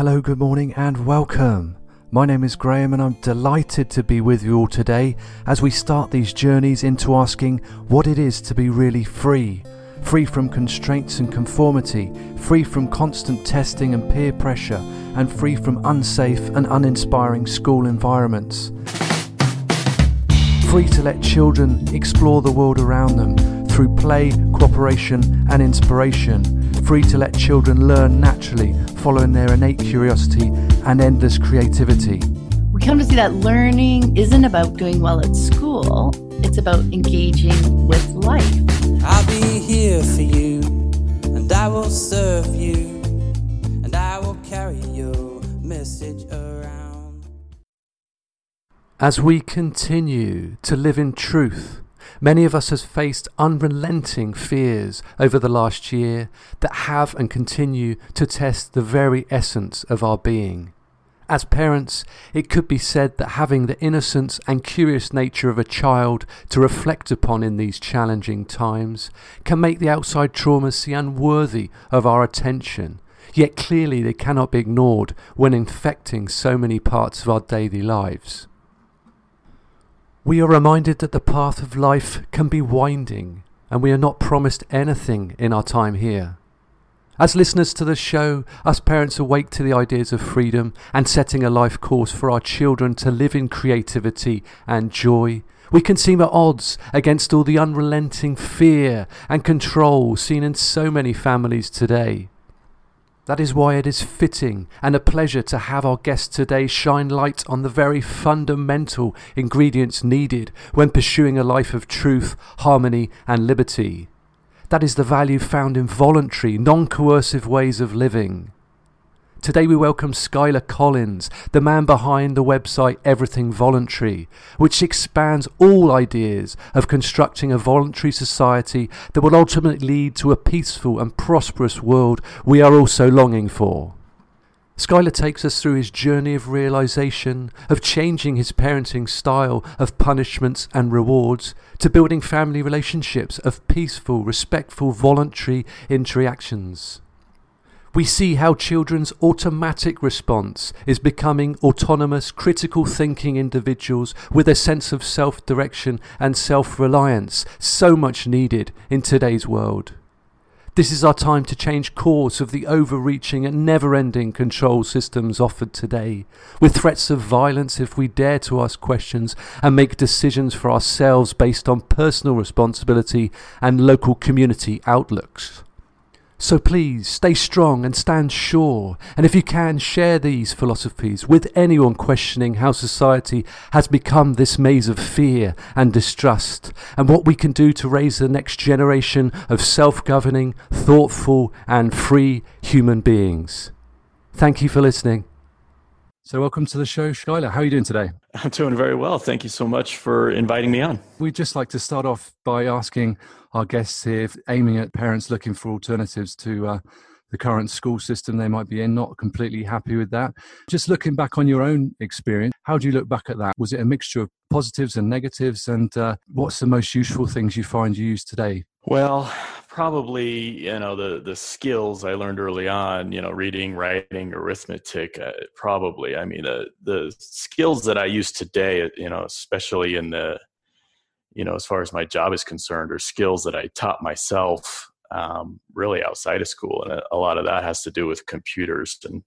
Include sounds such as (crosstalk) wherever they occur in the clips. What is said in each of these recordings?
Hello, good morning, and welcome. My name is Graham, and I'm delighted to be with you all today as we start these journeys into asking what it is to be really free. Free from constraints and conformity, free from constant testing and peer pressure, and free from unsafe and uninspiring school environments. Free to let children explore the world around them through play, cooperation, and inspiration. Free to let children learn naturally, following their innate curiosity and endless creativity. We come to see that learning isn't about doing well at school, it's about engaging with life. I'll be here for you, and I will serve you, and I will carry your message around. As we continue to live in truth, many of us have faced unrelenting fears over the last year that have and continue to test the very essence of our being. As parents, it could be said that having the innocence and curious nature of a child to reflect upon in these challenging times can make the outside traumas seem unworthy of our attention, yet clearly they cannot be ignored when infecting so many parts of our daily lives. We are reminded that the path of life can be winding, and we are not promised anything in our time here. As listeners to the show, us parents awake to the ideas of freedom and setting a life course for our children to live in creativity and joy. We can seem at odds against all the unrelenting fear and control seen in so many families today. That is why it is fitting and a pleasure to have our guest today shine light on the very fundamental ingredients needed when pursuing a life of truth, harmony, and liberty. That is the value found in voluntary, non coercive ways of living. Today we welcome Skyler Collins, the man behind the website Everything Voluntary, which expands all ideas of constructing a voluntary society that will ultimately lead to a peaceful and prosperous world we are also longing for. Skyler takes us through his journey of realization, of changing his parenting style of punishments and rewards, to building family relationships of peaceful, respectful, voluntary interactions. We see how children's automatic response is becoming autonomous, critical thinking individuals with a sense of self direction and self reliance, so much needed in today's world. This is our time to change course of the overreaching and never ending control systems offered today, with threats of violence if we dare to ask questions and make decisions for ourselves based on personal responsibility and local community outlooks. So please stay strong and stand sure, and if you can, share these philosophies with anyone questioning how society has become this maze of fear and distrust, and what we can do to raise the next generation of self governing, thoughtful, and free human beings. Thank you for listening. So, welcome to the show, Skyler. How are you doing today? I'm doing very well. Thank you so much for inviting me on. We'd just like to start off by asking our guests here, aiming at parents looking for alternatives to uh, the current school system they might be in, not completely happy with that. Just looking back on your own experience, how do you look back at that? Was it a mixture of positives and negatives? And uh, what's the most useful things you find you use today? Well, probably you know the the skills I learned early on, you know, reading, writing, arithmetic. Uh, probably, I mean, the the skills that I use today, you know, especially in the you know, as far as my job is concerned, or skills that I taught myself um, really outside of school, and a, a, lot of that has to do with computers. And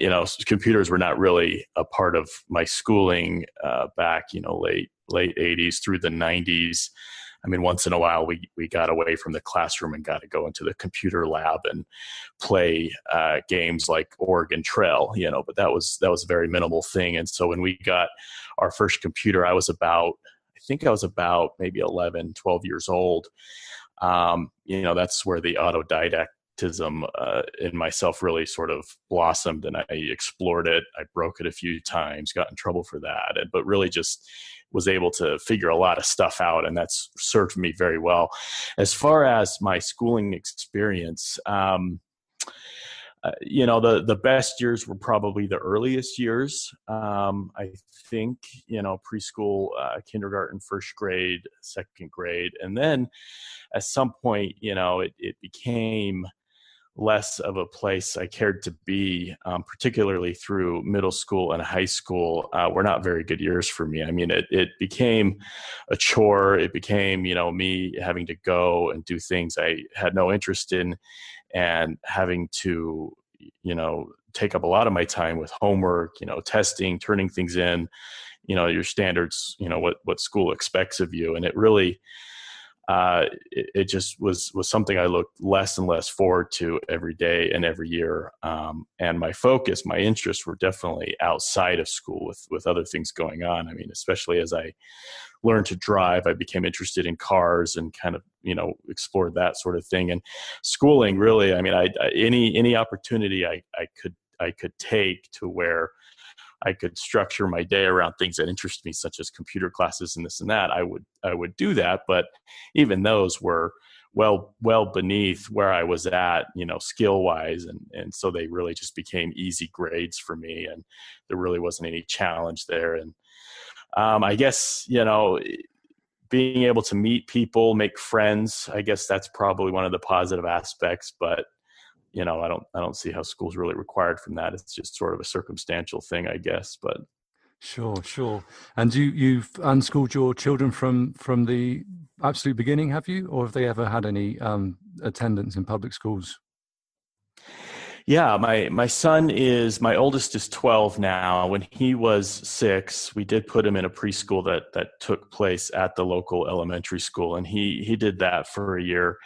you know, computers were not really a part of my schooling uh, back, you know, late late '80s through the '90s. I mean, once in a while we we got away from the classroom and got to go into the computer lab and play uh, games like Oregon Trail, you know. But that was that was a very minimal thing. And so when we got our first computer, I was about I think I was about maybe 11, 12 years old. Um, you know, that's where the autodidactism uh, in myself really sort of blossomed and I explored it. I broke it a few times, got in trouble for that, but really just was able to figure a lot of stuff out and that's served me very well. As far as my schooling experience, um, uh, you know the the best years were probably the earliest years um, i think you know preschool uh, kindergarten first grade second grade and then at some point you know it, it became less of a place I cared to be, um, particularly through middle school and high school, uh, were not very good years for me. I mean, it, it became a chore. It became, you know, me having to go and do things I had no interest in and having to, you know, take up a lot of my time with homework, you know, testing, turning things in, you know, your standards, you know, what, what school expects of you. And it really, uh, it, it, just was was something I looked less and less forward to every day and every year. Um, and my focus, my interests were definitely outside of school with with other things going on. I mean, especially as I learned to drive, I became interested in cars and kind of you know explored that sort of thing. And schooling, really, I mean, I, I any any opportunity I I could I could take to where I could structure my day around things that interest me, such as computer classes and this and that, I would I would do that. But even those were well well beneath where I was at, you know, skill wise, and and so they really just became easy grades for me, and there really wasn't any challenge there. And um, I guess you know being able to meet people, make friends, I guess that's probably one of the positive aspects. But you know, I don't I don't see how school's really required from that. It's just sort of a circumstantial thing, I guess. But sure, sure. And you you've unschooled your children from from the absolute beginning, have you, or have they ever had any um, attendance in public schools? Yeah, my my son is my oldest is 12 now. When he was 6, we did put him in a preschool that that took place at the local elementary school and he he did that for a year.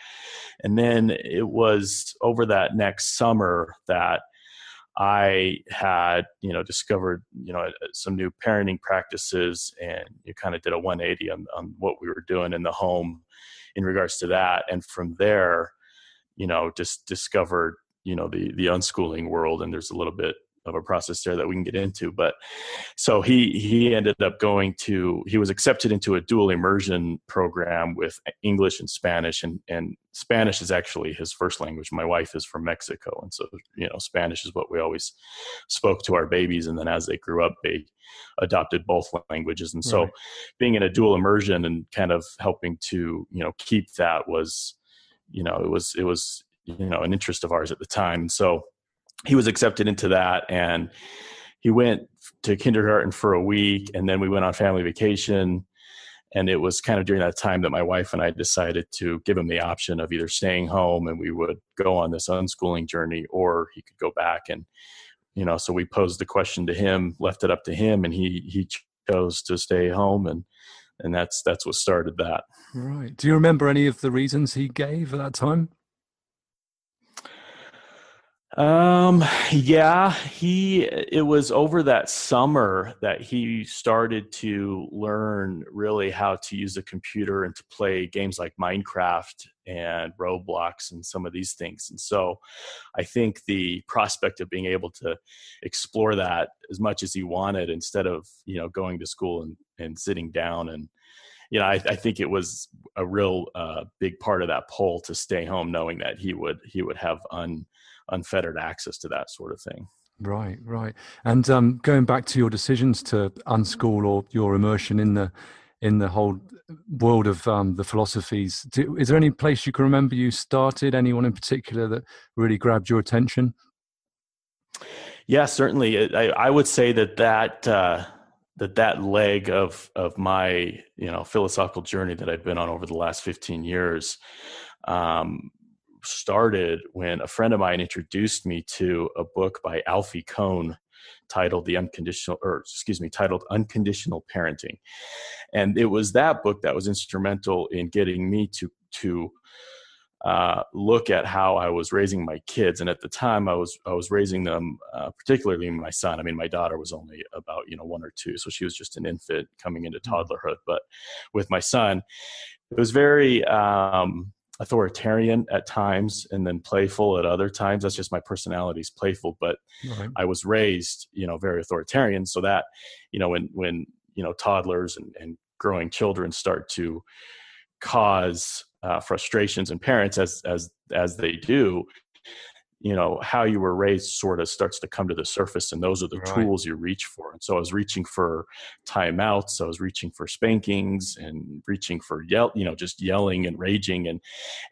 And then it was over that next summer that I had, you know, discovered, you know, some new parenting practices and you kind of did a 180 on, on what we were doing in the home in regards to that. And from there, you know, just discovered you know the the unschooling world and there's a little bit of a process there that we can get into but so he he ended up going to he was accepted into a dual immersion program with english and spanish and and spanish is actually his first language my wife is from mexico and so you know spanish is what we always spoke to our babies and then as they grew up they adopted both languages and so right. being in a dual immersion and kind of helping to you know keep that was you know it was it was you know an interest of ours at the time. So he was accepted into that, and he went to kindergarten for a week, and then we went on family vacation. And it was kind of during that time that my wife and I decided to give him the option of either staying home and we would go on this unschooling journey, or he could go back and you know. So we posed the question to him, left it up to him, and he he chose to stay home and and that's that's what started that. Right. Do you remember any of the reasons he gave at that time? Um, yeah, he, it was over that summer that he started to learn really how to use a computer and to play games like Minecraft and Roblox and some of these things. And so I think the prospect of being able to explore that as much as he wanted instead of, you know, going to school and, and sitting down and, you know, I, I think it was a real uh, big part of that poll to stay home, knowing that he would he would have un unfettered access to that sort of thing. Right, right. And um, going back to your decisions to unschool or your immersion in the in the whole world of um, the philosophies, do, is there any place you can remember you started? Anyone in particular that really grabbed your attention? Yeah, certainly. I, I would say that that uh, that that leg of of my you know philosophical journey that I've been on over the last fifteen years um, started when a friend of mine introduced me to a book by Alfie Kohn titled the unconditional or excuse me titled unconditional parenting and it was that book that was instrumental in getting me to to uh, look at how I was raising my kids. And at the time, I was I was raising them, uh, particularly my son. I mean, my daughter was only about you know one or two, so she was just an infant coming into mm-hmm. toddlerhood. But with my son, it was very um, authoritarian at times and then playful at other times that's just my personality is playful but right. i was raised you know very authoritarian so that you know when when you know toddlers and, and growing children start to cause uh, frustrations in parents as as as they do you know how you were raised sort of starts to come to the surface and those are the right. tools you reach for and so i was reaching for timeouts i was reaching for spankings and reaching for yell you know just yelling and raging and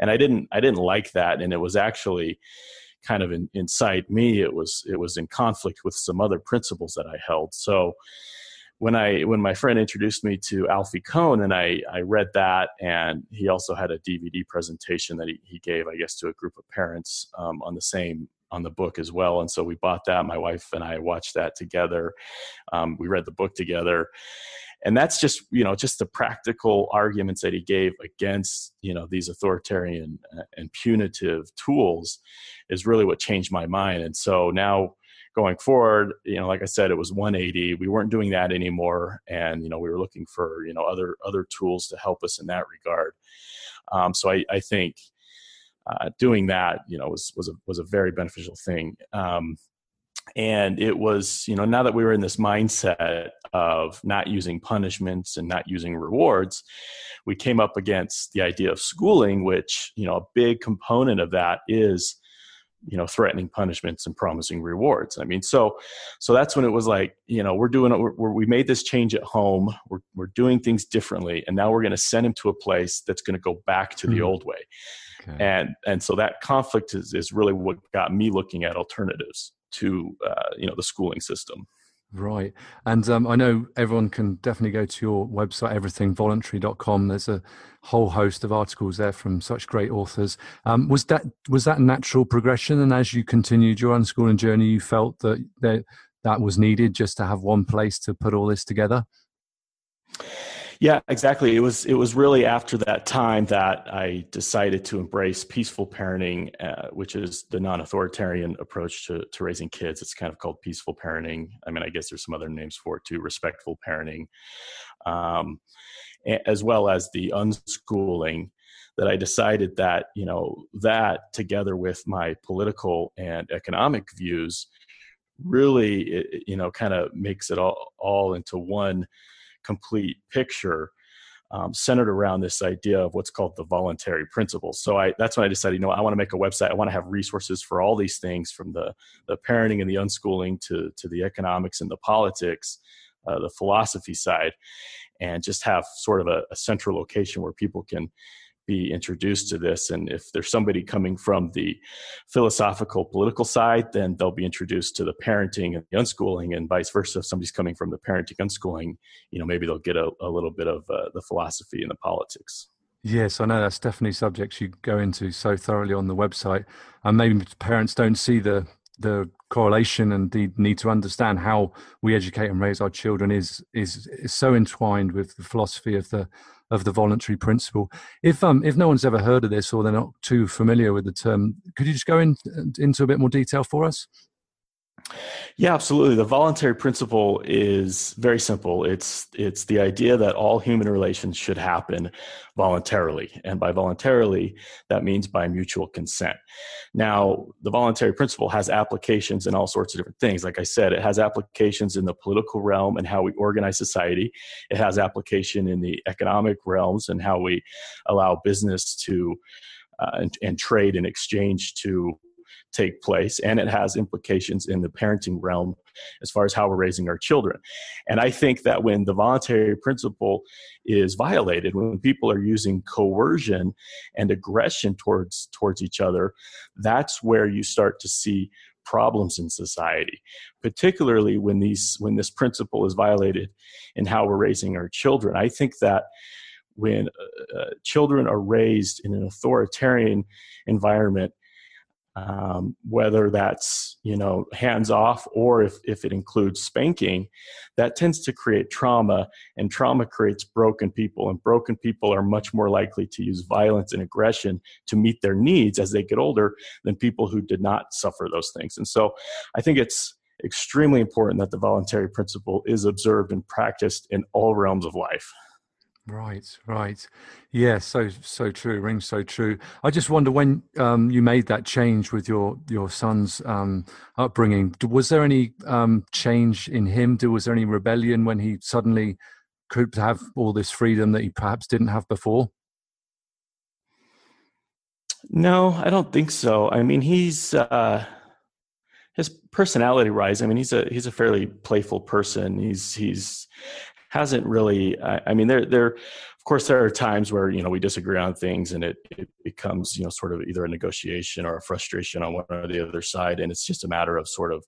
and i didn't i didn't like that and it was actually kind of in, inside me it was it was in conflict with some other principles that I held. So when I when my friend introduced me to Alfie Kohn and I I read that and he also had a DVD presentation that he, he gave I guess to a group of parents um, on the same on the book as well. And so we bought that. My wife and I watched that together. Um, we read the book together. And that's just you know just the practical arguments that he gave against you know these authoritarian uh, and punitive tools is really what changed my mind. And so now going forward you know like i said it was 180 we weren't doing that anymore and you know we were looking for you know other other tools to help us in that regard. Um, so i, I think uh, doing that you know was was a was a very beneficial thing. Um, and it was you know now that we were in this mindset of not using punishments and not using rewards we came up against the idea of schooling which you know a big component of that is you know threatening punishments and promising rewards i mean so so that's when it was like you know we're doing it we're, we made this change at home we're, we're doing things differently and now we're going to send him to a place that's going to go back to the hmm. old way okay. and and so that conflict is, is really what got me looking at alternatives to uh, you know the schooling system. Right. And um, I know everyone can definitely go to your website, everythingvoluntary.com. There's a whole host of articles there from such great authors. Um, was that was that natural progression? And as you continued your unschooling journey, you felt that that, that was needed just to have one place to put all this together? Yeah, exactly. It was it was really after that time that I decided to embrace peaceful parenting, uh, which is the non-authoritarian approach to to raising kids. It's kind of called peaceful parenting. I mean, I guess there's some other names for it too, respectful parenting, um, as well as the unschooling. That I decided that you know that together with my political and economic views, really you know kind of makes it all all into one complete picture um, centered around this idea of what's called the voluntary principles. So I, that's when I decided, you know, I want to make a website. I want to have resources for all these things, from the the parenting and the unschooling to to the economics and the politics, uh, the philosophy side, and just have sort of a, a central location where people can be introduced to this. And if there's somebody coming from the philosophical political side, then they'll be introduced to the parenting and the unschooling, and vice versa. If somebody's coming from the parenting unschooling, you know, maybe they'll get a, a little bit of uh, the philosophy and the politics. Yes, I know that's definitely subjects you go into so thoroughly on the website, and maybe parents don't see the the correlation and the need to understand how we educate and raise our children is is is so entwined with the philosophy of the of the voluntary principle. If um if no one's ever heard of this or they're not too familiar with the term, could you just go in, into a bit more detail for us? Yeah, absolutely. The voluntary principle is very simple. It's it's the idea that all human relations should happen voluntarily, and by voluntarily, that means by mutual consent. Now, the voluntary principle has applications in all sorts of different things. Like I said, it has applications in the political realm and how we organize society. It has application in the economic realms and how we allow business to uh, and, and, trade and exchange to take place and it has implications in the parenting realm as far as how we're raising our children. And i think that when the voluntary principle is violated when people are using coercion and aggression towards towards each other that's where you start to see problems in society particularly when these when this principle is violated in how we're raising our children. I think that when uh, uh children are raised in an authoritarian environment um, whether that's you know hands off or if, if it includes spanking that tends to create trauma and trauma creates broken people and broken people are much more likely to use violence and aggression to meet their needs as they get older than people who did not suffer those things. And so i think it's extremely important that the voluntary principle is observed and practiced in all realms of life Right, right. Yeah, so so true. Rings so true. I just wonder when um, you made that change with your your son's um, upbringing. Was there any um, change in him? Was there any rebellion when he suddenly could have all this freedom that he perhaps didn't have before? No, I don't think so. I mean, he's uh, his personality rise. I mean, he's a he's a fairly playful person. He's he's hasn't really. I, I mean, there there of course, there are times where you know we disagree on things, and it, it becomes you know sort of either a negotiation or a frustration on one or the other side, and it's just a matter of sort of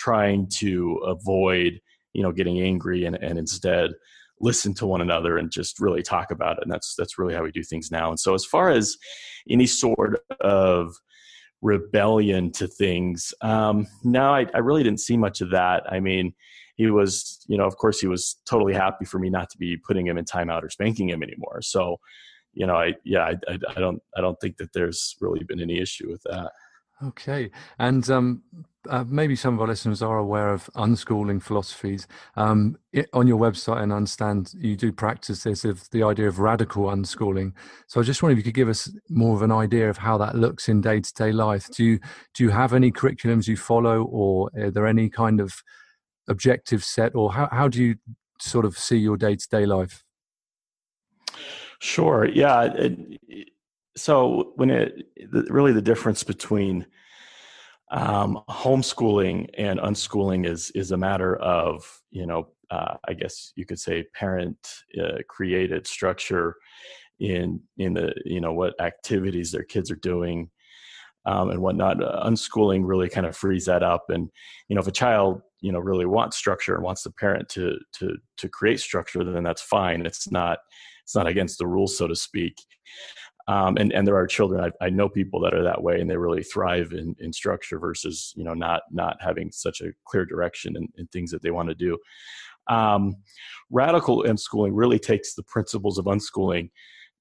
trying to avoid you know getting angry and, and instead listen to one another and just really talk about it. And that's that's really how we do things now. And so, as far as any sort of rebellion to things, um, no, I, I really didn't see much of that. I mean he was, you know, of course, he was totally happy for me not to be putting him in timeout or spanking him anymore. So, you know, I yeah, I, I, I don't I don't think that there's really been any issue with that. Okay, and um, uh, maybe some of our listeners are aware of unschooling philosophies. Um, it, on your website, and understand you do practice this of the idea of radical unschooling. So I just wonder if you could give us more of an idea of how that looks in day to day life. Do you do you have any curriculums you follow, or are there any kind of objective set, or how, how do you sort of see your day to day life? Sure. Yeah. It, so when it really the difference between um, homeschooling and unschooling is is a matter of you know uh, I guess you could say parent uh, created structure in in the you know what activities their kids are doing um, and whatnot. Uh, unschooling really kind of frees that up, and you know if a child you know really wants structure and wants the parent to to to create structure, then that's fine. It's not it's not against the rules, so to speak. Um, and and there are children I, I, know people that are that way and they really thrive in, in structure versus you know not not having such a clear direction in, in things that they want to do um, radical unschooling really takes the principles of unschooling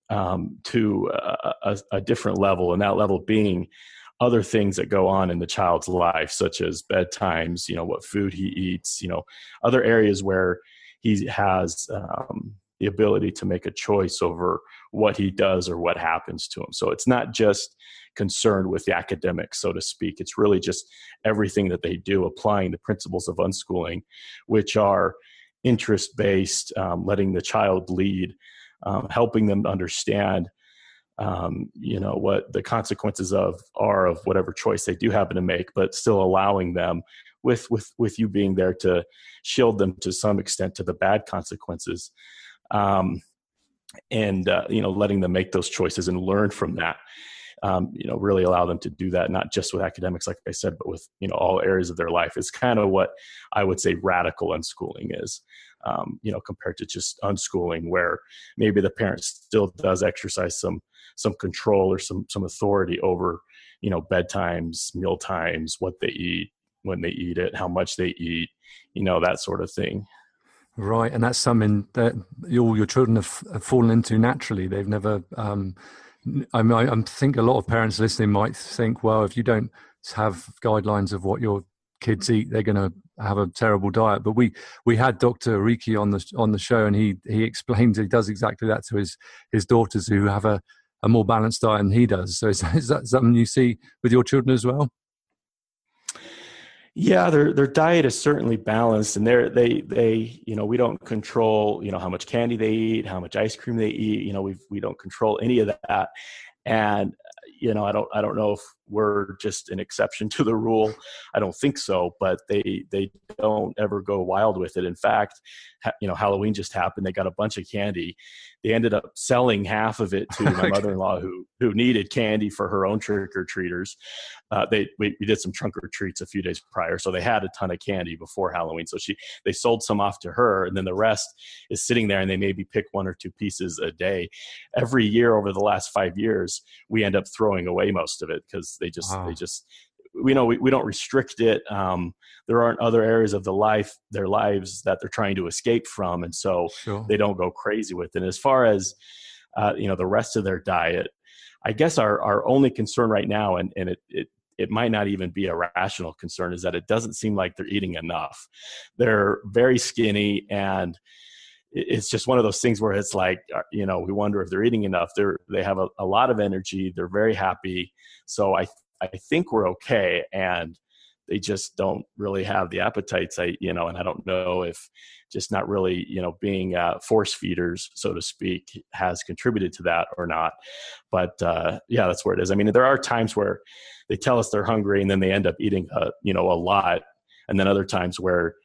um, to a, a, a, different level and that level being other things that go on in the child's life, such as bedtimes, you know, what food he eats, you know, other areas where he has um, the ability to make a choice over what he does or what happens to him. So it's not just concerned with the academics, so to speak. It's really just everything that they do, applying the principles of unschooling, which are interest based, um, letting the child lead, um, helping them understand um, you know what the consequences of are of whatever choice they do happen to make but still allowing them with with with you being there to shield them to some extent to the bad consequences. Um, and uh, you know letting them make those choices and learn from that um, you know really allow them to do that not just with academics like i said but with you know all areas of their life is kind of what i would say radical unschooling is um, you know compared to just unschooling where maybe the parent still does exercise some some control or some some authority over you know bedtimes meal times what they eat when they eat it how much they eat you know that sort of thing. Right and that's something that all your children have, have fallen into naturally. They've never um, I, mean, I think a lot of parents listening might think, well, if you don't have guidelines of what your kids eat, they're going to have a terrible diet. But we we had Dr. Riki on the on the show, and he he explains he does exactly that to his his daughters who have a a more balanced diet than he does. So is, is that something you see with your children as well? Yeah, their their diet is certainly balanced, and they're they they you know we don't control you know how much candy they eat, how much ice cream they eat. You know we we don't control any of that, and you know, I don't I don't know if we're just an exception (laughs) to the rule. I don't think so, but they they don't ever go wild with it. In fact, ha, you know, Halloween just happened. They got a bunch of candy. They ended up selling half of it to (laughs) my mother-in-law who who needed candy for her own trick or treaters. Uh, they we, we did some trunk or treats a few days prior, so they had a ton of candy before Halloween. So she they sold some off to her, and then the rest is sitting there, and they maybe pick one or two pieces a day. Every year over the last five years, we end up throwing away most of it because they just wow. they just we know we, we don't restrict it um, there aren't other areas of the life their lives that they're trying to escape from and so sure. they don't go crazy with it and as far as uh, you know the rest of their diet i guess our, our only concern right now and, and it, it it might not even be a rational concern is that it doesn't seem like they're eating enough they're very skinny and it's just one of those things where it's like uh, you know we wonder if they're eating enough. They're they have a, a lot of energy. They're very happy. So i i think we're okay. And they just don't really have the appetites. I you know and i don't know if just not really you know being uh, force feeders so to speak has contributed to that or not. But uh, yeah that's where it is. I mean there are times where they tell us they're hungry and then they end up eating a, you know a lot. And then other times where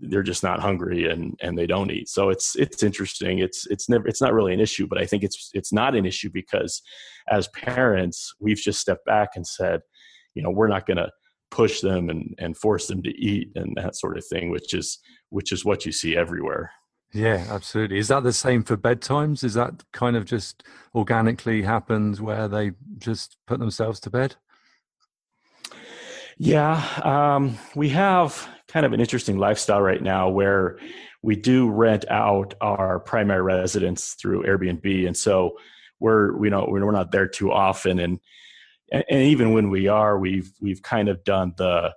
they're just not hungry and and they don't eat. So it's it's interesting. It's it's never it's not really an issue but i think it's it's not an issue because as parents we've just stepped back and said you know we're not going to push them and and force them to eat and that sort of thing which is which is what you see everywhere. Yeah absolutely. Is that the same for bedtimes? Is that kind of just organically happens where they just put themselves to bed? Yeah um, we have kind of an interesting lifestyle right now where we do rent out our primary residence through Airbnb, and so we're you know we're not there too often, and and even when we are, we've we've kind of done the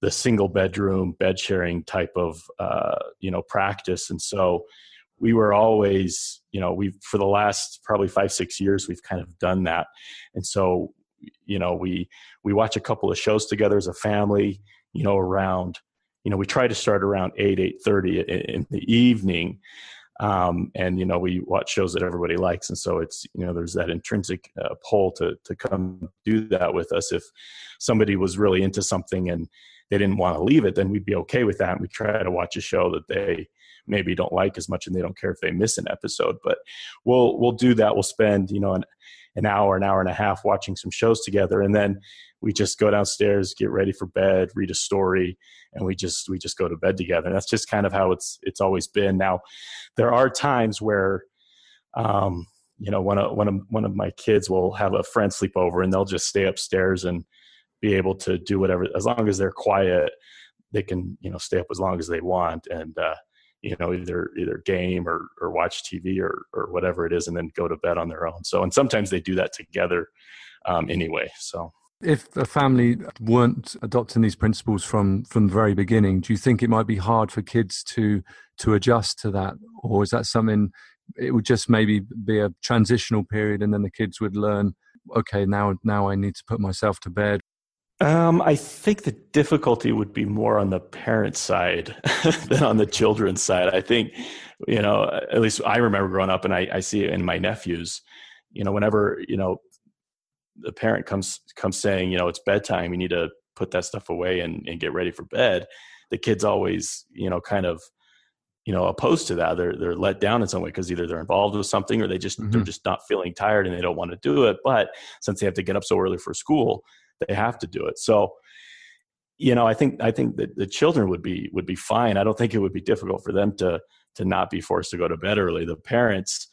the single bedroom bed sharing type of uh, you know practice, and so we were always you know we've for the last probably five six years we've kind of done that, and so you know we we watch a couple of shows together as a family you know around you know we try to start around 8 8.30 in the evening um, and you know we watch shows that everybody likes and so it's you know there's that intrinsic uh, pull to to come do that with us. If somebody was really into something and they didn't want to leave it then we'd be okay with that and we try to watch a show that they maybe don't like as much and they don't care if they miss an episode but we'll we'll do that. We'll spend you know an, an hour an hour and a half watching some shows together and then we just go downstairs, get ready for bed, read a story, and we just we just go to bed together. And that's just kind of how it's it's always been. Now, there are times where, um, you know, one of one of one of my kids will have a friend sleep over, and they'll just stay upstairs and be able to do whatever as long as they're quiet. They can you know stay up as long as they want, and uh, you know either either game or or watch TV or or whatever it is, and then go to bed on their own. So and sometimes they do that together um, anyway. So if a family weren't adopting these principles from from the very beginning, do you think it might be hard for kids to to adjust to that, or is that something it would just maybe be a transitional period, and then the kids would learn, okay, now now I need to put myself to bed. Um, I think the difficulty would be more on the parent side (laughs) than on the children's side. I think, you know, at least I remember growing up, and I, I see it in my nephews. You know, whenever you know the parent comes comes saying, you know, it's bedtime, you need to put that stuff away and, and get ready for bed, the kids always, you know, kind of, you know, opposed to that. They're they're let down in some way because either they're involved with something or they just mm-hmm. they're just not feeling tired and they don't want to do it. But since they have to get up so early for school, they have to do it. So, you know, I think I think that the children would be would be fine. I don't think it would be difficult for them to to not be forced to go to bed early. The parents,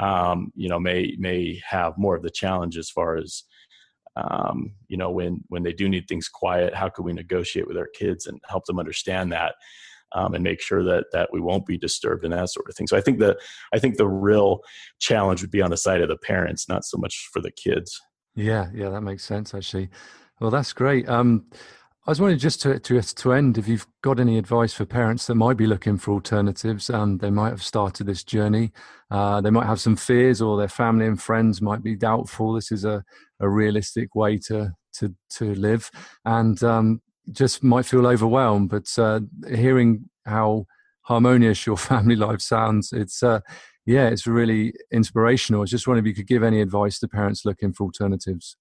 um, you know, may may have more of the challenge as far as um, you know when when they do need things quiet. How can we negotiate with our kids and help them understand that? Um, and make sure that that we won't be disturbed and that sort of thing. So I think the I think the real challenge would be on the side of the parents, not so much for the kids. Yeah, yeah, that makes sense actually. Well, that's great. Um, I was wondering just to, to to end, if you've got any advice for parents that might be looking for alternatives, and they might have started this journey. Uh, they might have some fears, or their family and friends might be doubtful. This is a, a realistic way to to to live, and um, just might feel overwhelmed. But uh, hearing how harmonious your (laughs) family life sounds, it's uh, yeah, it's really inspirational. I was just wondering if you could give any advice to parents looking for alternatives.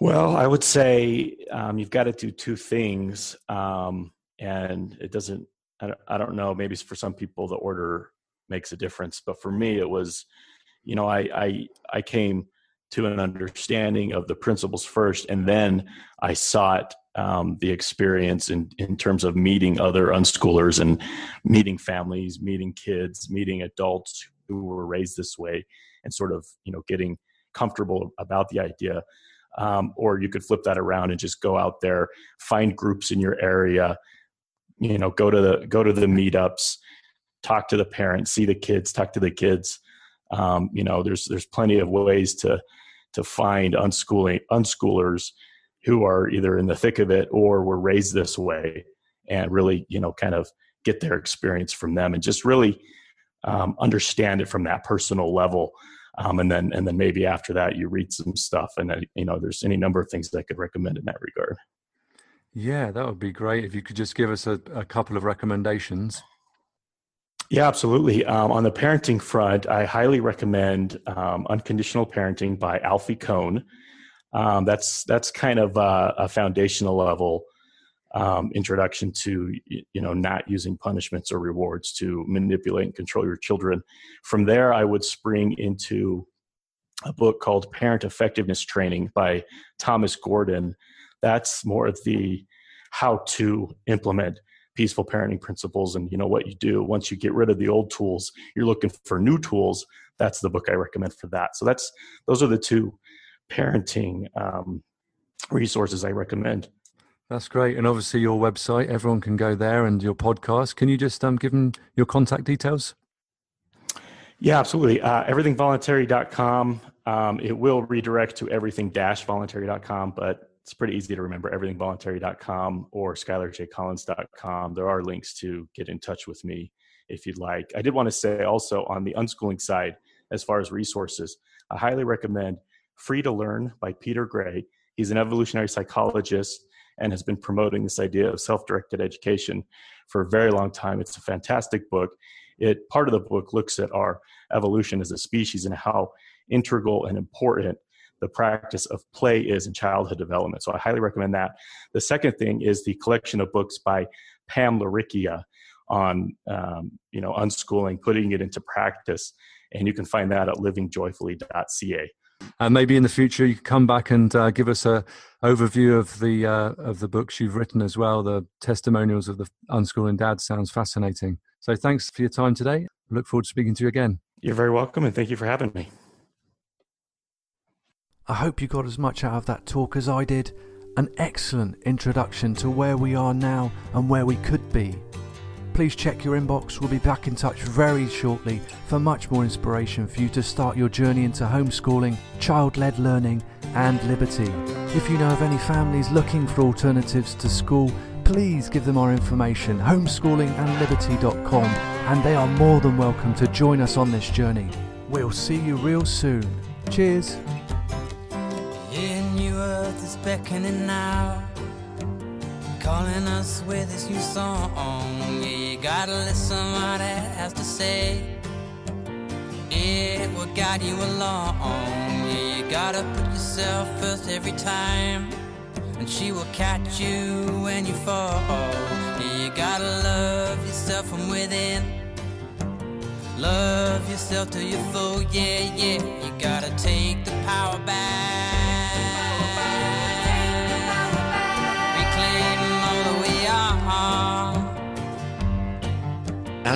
Well, I would say um, you've got to do two things, um, and it doesn't. I don't, I don't know. Maybe for some people the order makes a difference, but for me it was, you know, I I I came to an understanding of the principles first, and then I sought um, the experience in in terms of meeting other unschoolers and meeting families, meeting kids, meeting adults who were raised this way, and sort of you know getting comfortable about the idea um, or you could flip that around and just go out there, find groups in your area, you know, go to the go to the meetups, talk to the parents, see the kids, talk to the kids. Um, you know, there's there's plenty of ways to to find unschooling unschoolers who are either in the thick of it or were raised this way, and really, you know, kind of get their experience from them and just really um, understand it from that personal level um, and then and then maybe after that you read some stuff and then, you know there's any number of things that I could recommend in that regard. Yeah, that would be great if you could just give us a, a couple of recommendations. Yeah, absolutely. Um, on the parenting front, I highly recommend um, Unconditional Parenting by Alfie Kohn. Um, that's that's kind of a, a foundational level um, introduction to you know not using punishments or rewards to manipulate and control your children. From there, I would spring into a book called Parent Effectiveness Training by Thomas Gordon. That's more of the how to implement peaceful parenting principles and you know what you do. Once you get rid of the old tools you're looking for new tools. That's the book i recommend for that. So that's those are the two parenting um, resources i recommend. That's great. And obviously your website everyone can go there and your podcast. Can you just um, give them your contact details? Yeah absolutely. Uh, everythingvoluntary.com um, it will redirect to everything-voluntary.com but it's pretty easy to remember everythingvoluntary.com or skylerjcollins.com. There are links to get in touch with me if you'd like. I did want to say also on the unschooling side, as far as resources, I highly recommend Free to Learn by Peter Gray. He's an evolutionary psychologist and has been promoting this idea of self-directed education for a very long time. It's a fantastic book. It part of the book looks at our evolution as a species and how integral and important the practice of play is in childhood development. So I highly recommend that. The second thing is the collection of books by Pam Laricchia on um, you know unschooling, putting it into practice, and you can find that at livingjoyfully.ca. And maybe in the future you can come back and uh, give us a overview of the uh, of the books you've written as well. The testimonials of the unschooling dad sounds fascinating. So thanks for your time today. Look forward to speaking to you again. You're very welcome, and thank you for having me. I hope you got as much out of that talk as I did. An excellent introduction to where we are now and where we could be. Please check your inbox. We'll be back in touch very shortly for much more inspiration for you to start your journey into homeschooling, child led learning, and liberty. If you know of any families looking for alternatives to school, please give them our information homeschoolingandliberty.com and they are more than welcome to join us on this journey. We'll see you real soon. Cheers beckoning now, calling us with this new song. Yeah, you gotta listen what it has to say. It will guide you along. Yeah, you gotta put yourself first every time, and she will catch you when you fall. Yeah, you gotta love yourself from within. Love yourself to your full, yeah, yeah. You gotta take the power back.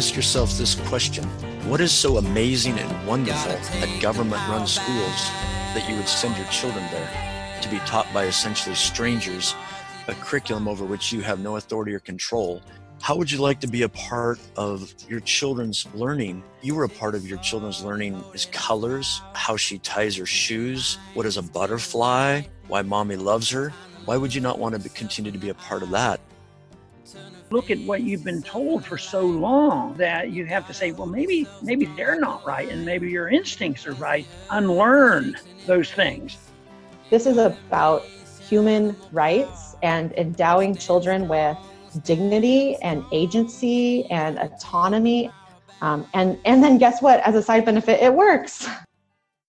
Ask yourself this question What is so amazing and wonderful at government run schools that you would send your children there to be taught by essentially strangers a curriculum over which you have no authority or control? How would you like to be a part of your children's learning? You were a part of your children's learning is colors, how she ties her shoes, what is a butterfly, why mommy loves her. Why would you not want to continue to be a part of that? Look at what you've been told for so long that you have to say, well, maybe maybe they're not right, and maybe your instincts are right. Unlearn those things. This is about human rights and endowing children with dignity and agency and autonomy. Um, and and then guess what? As a side benefit, it works. (laughs)